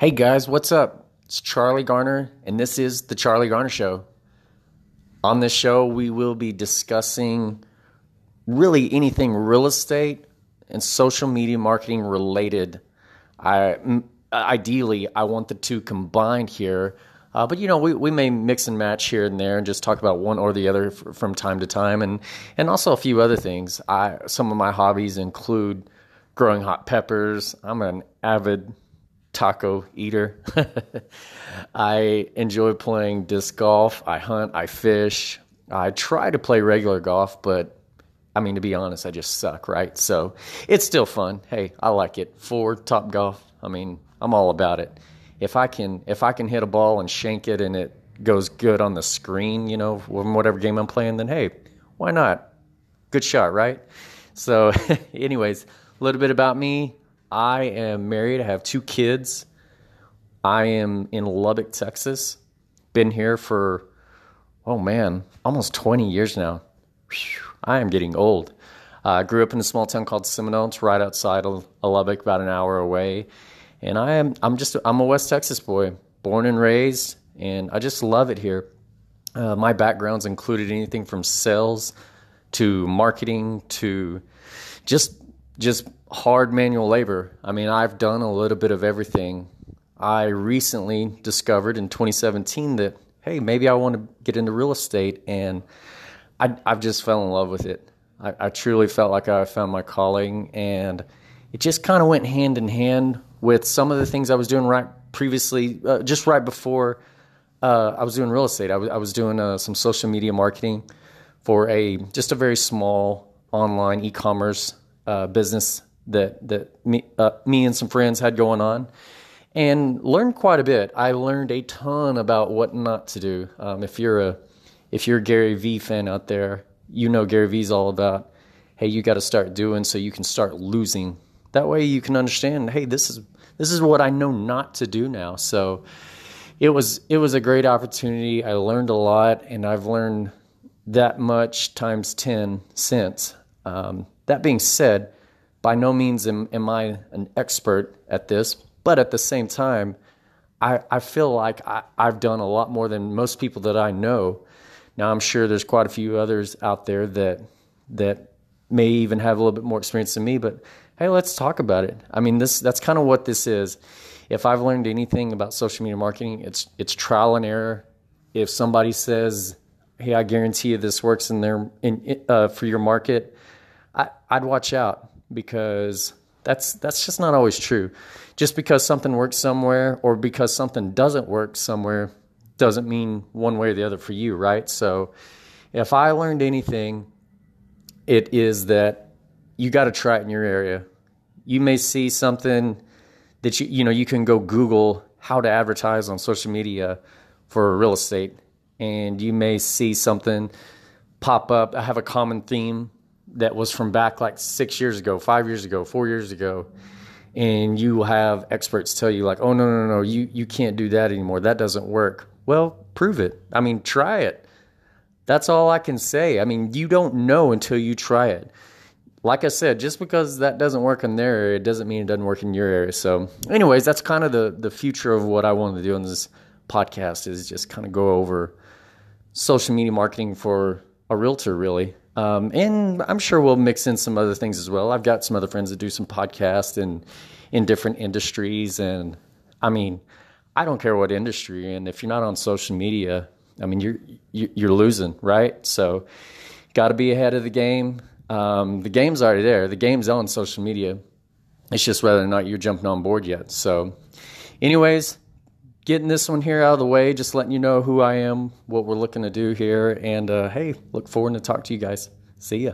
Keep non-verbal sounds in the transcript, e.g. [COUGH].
Hey guys, what's up? It's Charlie Garner, and this is The Charlie Garner Show. On this show, we will be discussing really anything real estate and social media marketing related. I, ideally, I want the two combined here, uh, but you know, we, we may mix and match here and there and just talk about one or the other f- from time to time, and and also a few other things. I some of my hobbies include growing hot peppers. I'm an avid taco eater. [LAUGHS] I enjoy playing disc golf. I hunt. I fish. I try to play regular golf, but I mean, to be honest, I just suck, right? So it's still fun. Hey, I like it. For Top Golf, I mean, I'm all about it. If I can, if I can hit a ball and shank it and it goes good on the screen, you know, from whatever game I'm playing, then hey, why not? Good shot, right? So, [LAUGHS] anyways, a little bit about me. I am married. I have two kids. I am in Lubbock, Texas. Been here for, oh man, almost 20 years now. Whew, I am getting old. I uh, grew up in a small town called Seminole. It's right outside of Lubbock, about an hour away. And I am, I'm just, I'm a West Texas boy, born and raised, and I just love it here. Uh, my background's included anything from sales to marketing to just just hard manual labor. I mean, I've done a little bit of everything. I recently discovered in 2017 that hey, maybe I want to get into real estate, and I, have just fell in love with it. I, I, truly felt like I found my calling, and it just kind of went hand in hand with some of the things I was doing right previously, uh, just right before uh, I was doing real estate. I was, was doing uh, some social media marketing for a just a very small online e-commerce uh, business that that me uh, me and some friends had going on, and learned quite a bit. I learned a ton about what not to do. Um, if you're a if you're a Gary Vee fan out there, you know Gary Vee's all about. Hey, you got to start doing so you can start losing. That way you can understand. Hey, this is this is what I know not to do now. So it was it was a great opportunity. I learned a lot, and I've learned that much times ten since. Um, that being said, by no means am, am I an expert at this, but at the same time, I, I feel like I, I've done a lot more than most people that I know. Now I'm sure there's quite a few others out there that that may even have a little bit more experience than me, but hey, let's talk about it. I mean, this that's kind of what this is. If I've learned anything about social media marketing, it's it's trial and error. If somebody says, "Hey, I guarantee you this works in their in uh, for your market," I, I'd watch out because that's that's just not always true. Just because something works somewhere or because something doesn't work somewhere doesn't mean one way or the other for you, right? So if I learned anything, it is that you got to try it in your area. You may see something that you you know you can go Google how to advertise on social media for real estate, and you may see something pop up. I have a common theme that was from back like six years ago, five years ago, four years ago, and you will have experts tell you like, "Oh no, no, no, you you can't do that anymore. That doesn't work." Well, prove it. I mean, try it. That's all I can say. I mean, you don't know until you try it. Like I said, just because that doesn't work in their area doesn't mean it doesn't work in your area. So, anyways, that's kind of the the future of what I want to do in this podcast is just kind of go over social media marketing for a realtor, really. Um, and I'm sure we'll mix in some other things as well. I've got some other friends that do some podcasts and in different industries. And I mean, I don't care what industry. And if you're not on social media, I mean, you're you're losing, right? So, got to be ahead of the game. Um, the game's already there. The game's on social media. It's just whether or not you're jumping on board yet. So, anyways, getting this one here out of the way, just letting you know who I am, what we're looking to do here, and uh, hey, look forward to talk to you guys. See ya.